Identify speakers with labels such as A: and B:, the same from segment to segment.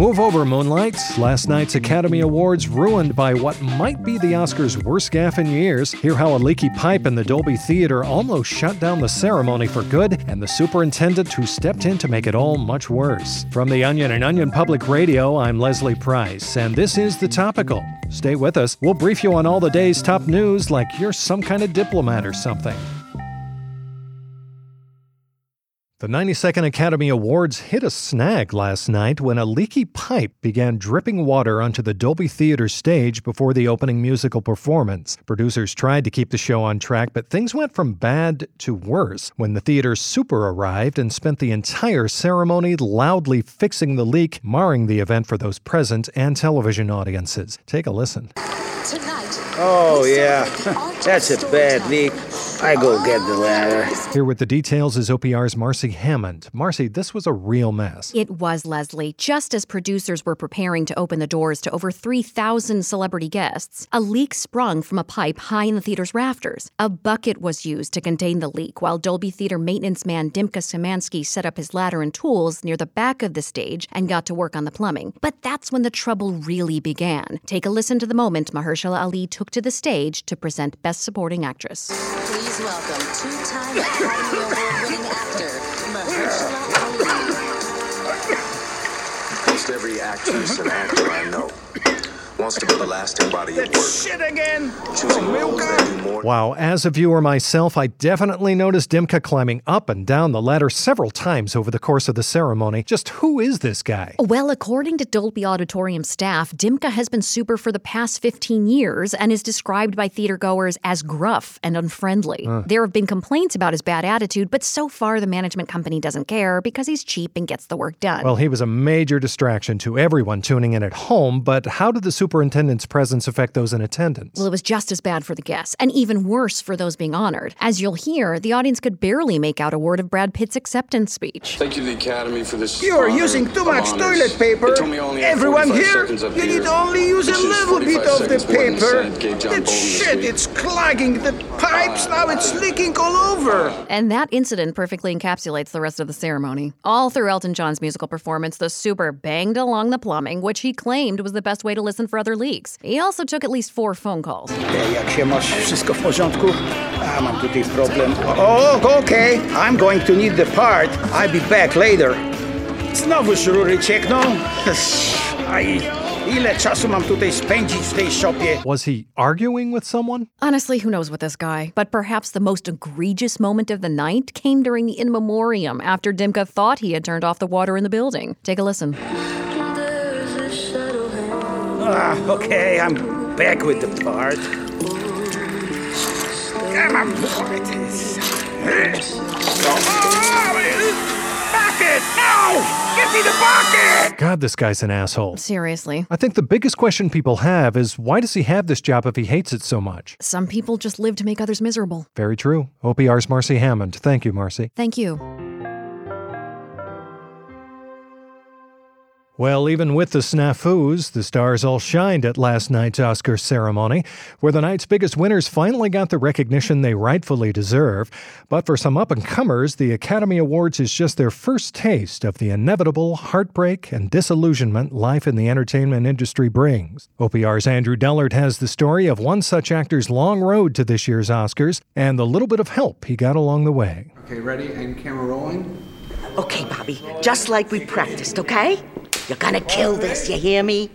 A: Move over, Moonlight. Last night's Academy Awards ruined by what might be the Oscars' worst gaffe in years. Hear how a leaky pipe in the Dolby Theater almost shut down the ceremony for good, and the superintendent who stepped in to make it all much worse. From The Onion and Onion Public Radio, I'm Leslie Price, and this is The Topical. Stay with us. We'll brief you on all the day's top news like you're some kind of diplomat or something. The 92nd Academy Awards hit a snag last night when a leaky pipe began dripping water onto the Dolby Theater stage before the opening musical performance. Producers tried to keep the show on track, but things went from bad to worse when the theater super arrived and spent the entire ceremony loudly fixing the leak, marring the event for those present and television audiences. Take a listen.
B: Tonight,
C: Oh, yeah. That's a bad leak. I go get the ladder.
A: Here with the details is OPR's Marcy Hammond. Marcy, this was a real mess.
D: It was Leslie. Just as producers were preparing to open the doors to over 3,000 celebrity guests, a leak sprung from a pipe high in the theater's rafters. A bucket was used to contain the leak while Dolby Theater maintenance man Dimka Samansky set up his ladder and tools near the back of the stage and got to work on the plumbing. But that's when the trouble really began. Take a listen to the moment Mahershala Ali took to the stage to present Best Supporting Actress.
B: Please welcome two-time Academy Award-winning actor Mahershala Ali.
E: Most every actress and actor I know wants to build a lasting body of work.
C: Shit again.
E: Choosing roles that do more.
A: Wow, as a viewer myself, I definitely noticed Dimka climbing up and down the ladder several times over the course of the ceremony. Just who is this guy?
D: Well, according to Dolby Auditorium staff, Dimka has been super for the past 15 years and is described by theatergoers as gruff and unfriendly. There have been complaints about his bad attitude, but so far the management company doesn't care because he's cheap and gets the work done.
A: Well, he was a major distraction to everyone tuning in at home, but how did the superintendent's presence affect those in attendance?
D: Well, it was just as bad for the guests, and even worse for those being honored. As you'll hear, the audience could barely make out a word of Brad Pitt's acceptance speech.
F: Thank you, the Academy, for this.
C: You are
F: honor
C: using too much
F: honors.
C: toilet paper.
F: Told me only
C: Everyone here, you
F: here.
C: need only use a little bit of the
F: seconds more than the
C: paper.
F: Senate gave John
C: That shit, it's clogging the pipes. Now it's leaking all over.
D: And that incident perfectly encapsulates the rest of the ceremony. All through Elton John's musical performance, the super banged along the plumbing, which he claimed was the best way to listen for other leaks. He also took at least four phone calls.
C: Ej, jak się masz? Wszystko w porządku? A, mam tutaj problem. O, okay. I'm going to need the part. I'll be back later. Znowu rury ciekną? Aj, ile czasu mam tutaj spędzić w tej shopie?
A: Was he arguing with someone?
D: Honestly, who knows with this guy? But perhaps the most egregious moment of the night came during the in memoriam after Dimka thought he had turned off the water in the building. Take a listen.
C: Ah, okay, I'm back with the part. Come on, part. Bucket! No! Give me the bucket!
A: God, this guy's an asshole.
D: Seriously.
A: I think the biggest question people have is why does he have this job if he hates it so much?
D: Some people just live to make others miserable.
A: Very true. OPR's Marcy Hammond. Thank you, Marcy.
D: Thank you.
A: Well, even with the snafus, the stars all shined at last night's Oscar ceremony, where the night's biggest winners finally got the recognition they rightfully deserve. But for some up and comers, the Academy Awards is just their first taste of the inevitable heartbreak and disillusionment life in the entertainment industry brings. OPR's Andrew Dellard has the story of one such actor's long road to this year's Oscars and the little bit of help he got along the way.
G: Okay, ready? And camera rolling.
H: Okay, Bobby, just like we practiced, okay? You're gonna kill this, you hear me?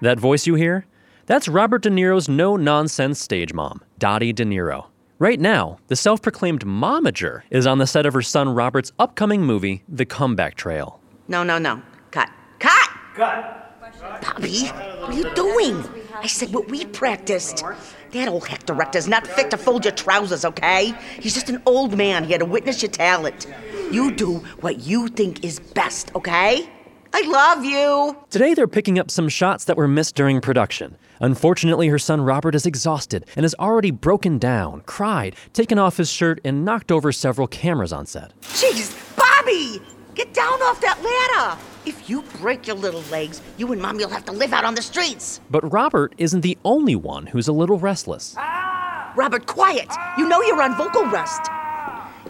I: That voice you hear? That's Robert De Niro's no nonsense stage mom, Dottie De Niro. Right now, the self proclaimed momager is on the set of her son Robert's upcoming movie, The Comeback Trail.
H: No, no, no. Cut. Cut! Cut! Bobby, what are you doing? I said what we practiced. That old hack director's not fit to fold your trousers, okay? He's just an old man here to witness your talent. You do what you think is best, okay? I love you.
I: Today, they're picking up some shots that were missed during production. Unfortunately, her son Robert is exhausted and has already broken down, cried, taken off his shirt, and knocked over several cameras on set.
H: Jeez, Bobby! Get down off that ladder! If you break your little legs, you and Mommy will have to live out on the streets.
I: But Robert isn't the only one who's a little restless. Ah!
H: Robert, quiet! You know you're on vocal rest.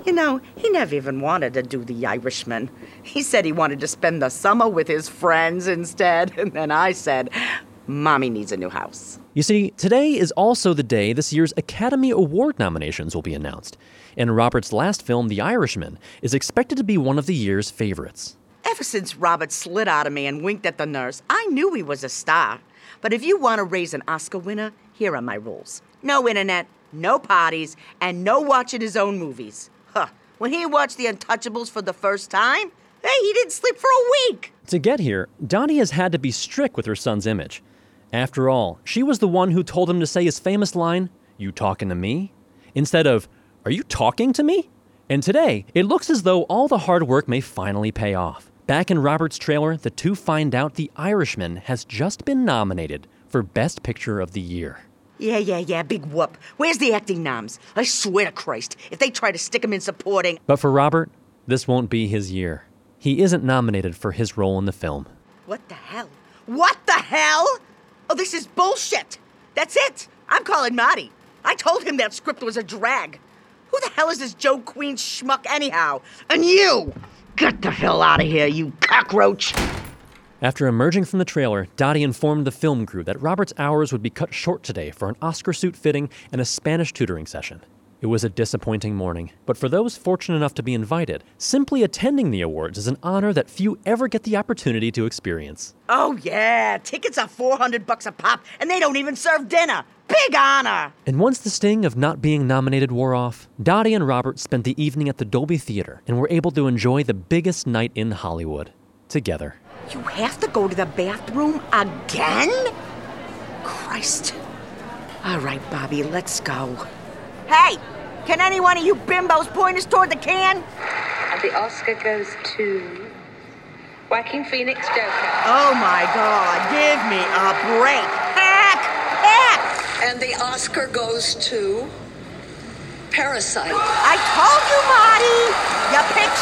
H: You know, he never even wanted to do The Irishman. He said he wanted to spend the summer with his friends instead. And then I said, Mommy needs a new house.
I: You see, today is also the day this year's Academy Award nominations will be announced, and Robert's last film, The Irishman, is expected to be one of the year's favorites.
H: Ever since Robert slid out of me and winked at the nurse, I knew he was a star. But if you want to raise an Oscar winner, here are my rules no internet, no parties, and no watching his own movies. Huh. When he watched The Untouchables for the first time, hey, he didn't sleep for a week.
I: To get here, Dottie has had to be strict with her son's image. After all, she was the one who told him to say his famous line, You talking to me? instead of, Are you talking to me? And today, it looks as though all the hard work may finally pay off. Back in Robert's trailer, the two find out The Irishman has just been nominated for Best Picture of the Year.
H: Yeah, yeah, yeah, big whoop. Where's the acting noms? I swear to Christ, if they try to stick him in supporting.
I: But for Robert, this won't be his year. He isn't nominated for his role in the film.
H: What the hell? What the hell? Oh, this is bullshit. That's it. I'm calling Marty. I told him that script was a drag. Who the hell is this Joe Queen schmuck, anyhow? And you! Get the hell out of here, you cockroach!
I: After emerging from the trailer, Dottie informed the film crew that Robert's hours would be cut short today for an Oscar suit fitting and a Spanish tutoring session. It was a disappointing morning, but for those fortunate enough to be invited, simply attending the awards is an honor that few ever get the opportunity to experience.
H: Oh, yeah, tickets are 400 bucks a pop, and they don't even serve dinner. Big honor!
I: And once the sting of not being nominated wore off, Dottie and Robert spent the evening at the Dolby Theater and were able to enjoy the biggest night in Hollywood together.
H: You have to go to the bathroom again? Christ. All right, Bobby, let's go. Hey, can any one of you bimbos point us toward the can?
J: And the Oscar goes to Joaquin Phoenix Joker.
H: Oh my God, give me a break. Heck! Heck!
K: And the Oscar goes to Parasite.
H: I told you, Marty! Is trash!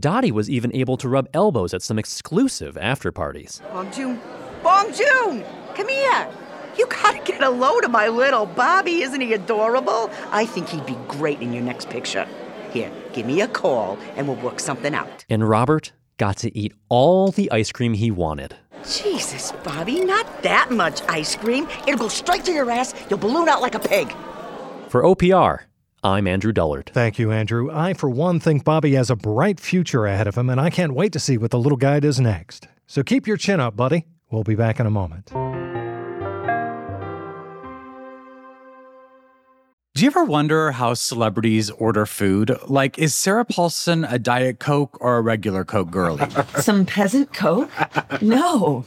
I: Dottie was even able to rub elbows at some exclusive after parties.
H: Bong Joon! Bong Joon! Come here! You gotta get a load of my little Bobby. Isn't he adorable? I think he'd be great in your next picture. Here, give me a call and we'll work something out.
I: And Robert got to eat all the ice cream he wanted.
H: Jesus, Bobby, not that much ice cream. It'll go straight to your ass. You'll balloon out like a pig.
I: For OPR, I'm Andrew Dullard.
A: Thank you, Andrew. I, for one, think Bobby has a bright future ahead of him, and I can't wait to see what the little guy does next. So keep your chin up, buddy. We'll be back in a moment.
L: Do you ever wonder how celebrities order food? Like, is Sarah Paulson a Diet Coke or a regular Coke girlie?
M: Some peasant Coke? No.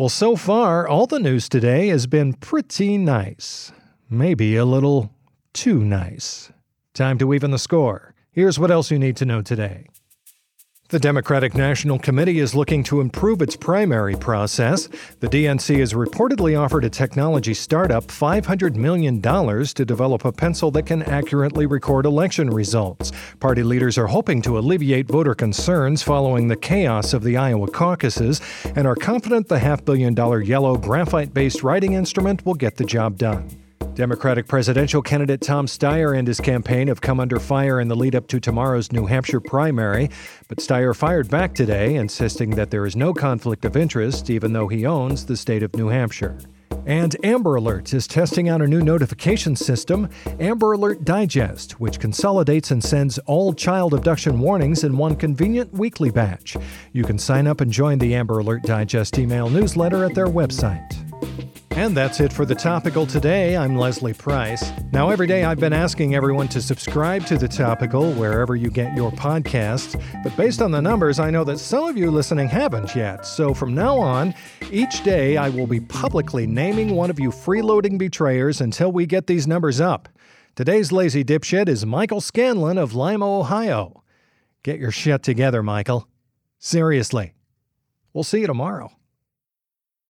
A: Well, so far, all the news today has been pretty nice. Maybe a little too nice. Time to even the score. Here's what else you need to know today. The Democratic National Committee is looking to improve its primary process. The DNC has reportedly offered a technology startup $500 million to develop a pencil that can accurately record election results. Party leaders are hoping to alleviate voter concerns following the chaos of the Iowa caucuses and are confident the half billion dollar yellow graphite based writing instrument will get the job done. Democratic presidential candidate Tom Steyer and his campaign have come under fire in the lead up to tomorrow's New Hampshire primary, but Steyer fired back today, insisting that there is no conflict of interest, even though he owns the state of New Hampshire. And Amber Alert is testing out a new notification system, Amber Alert Digest, which consolidates and sends all child abduction warnings in one convenient weekly batch. You can sign up and join the Amber Alert Digest email newsletter at their website. And that's it for the topical today. I'm Leslie Price. Now, every day I've been asking everyone to subscribe to the topical wherever you get your podcasts, but based on the numbers, I know that some of you listening haven't yet. So from now on, each day I will be publicly naming one of you freeloading betrayers until we get these numbers up. Today's lazy dipshit is Michael Scanlon of Lima, Ohio. Get your shit together, Michael. Seriously. We'll see you tomorrow.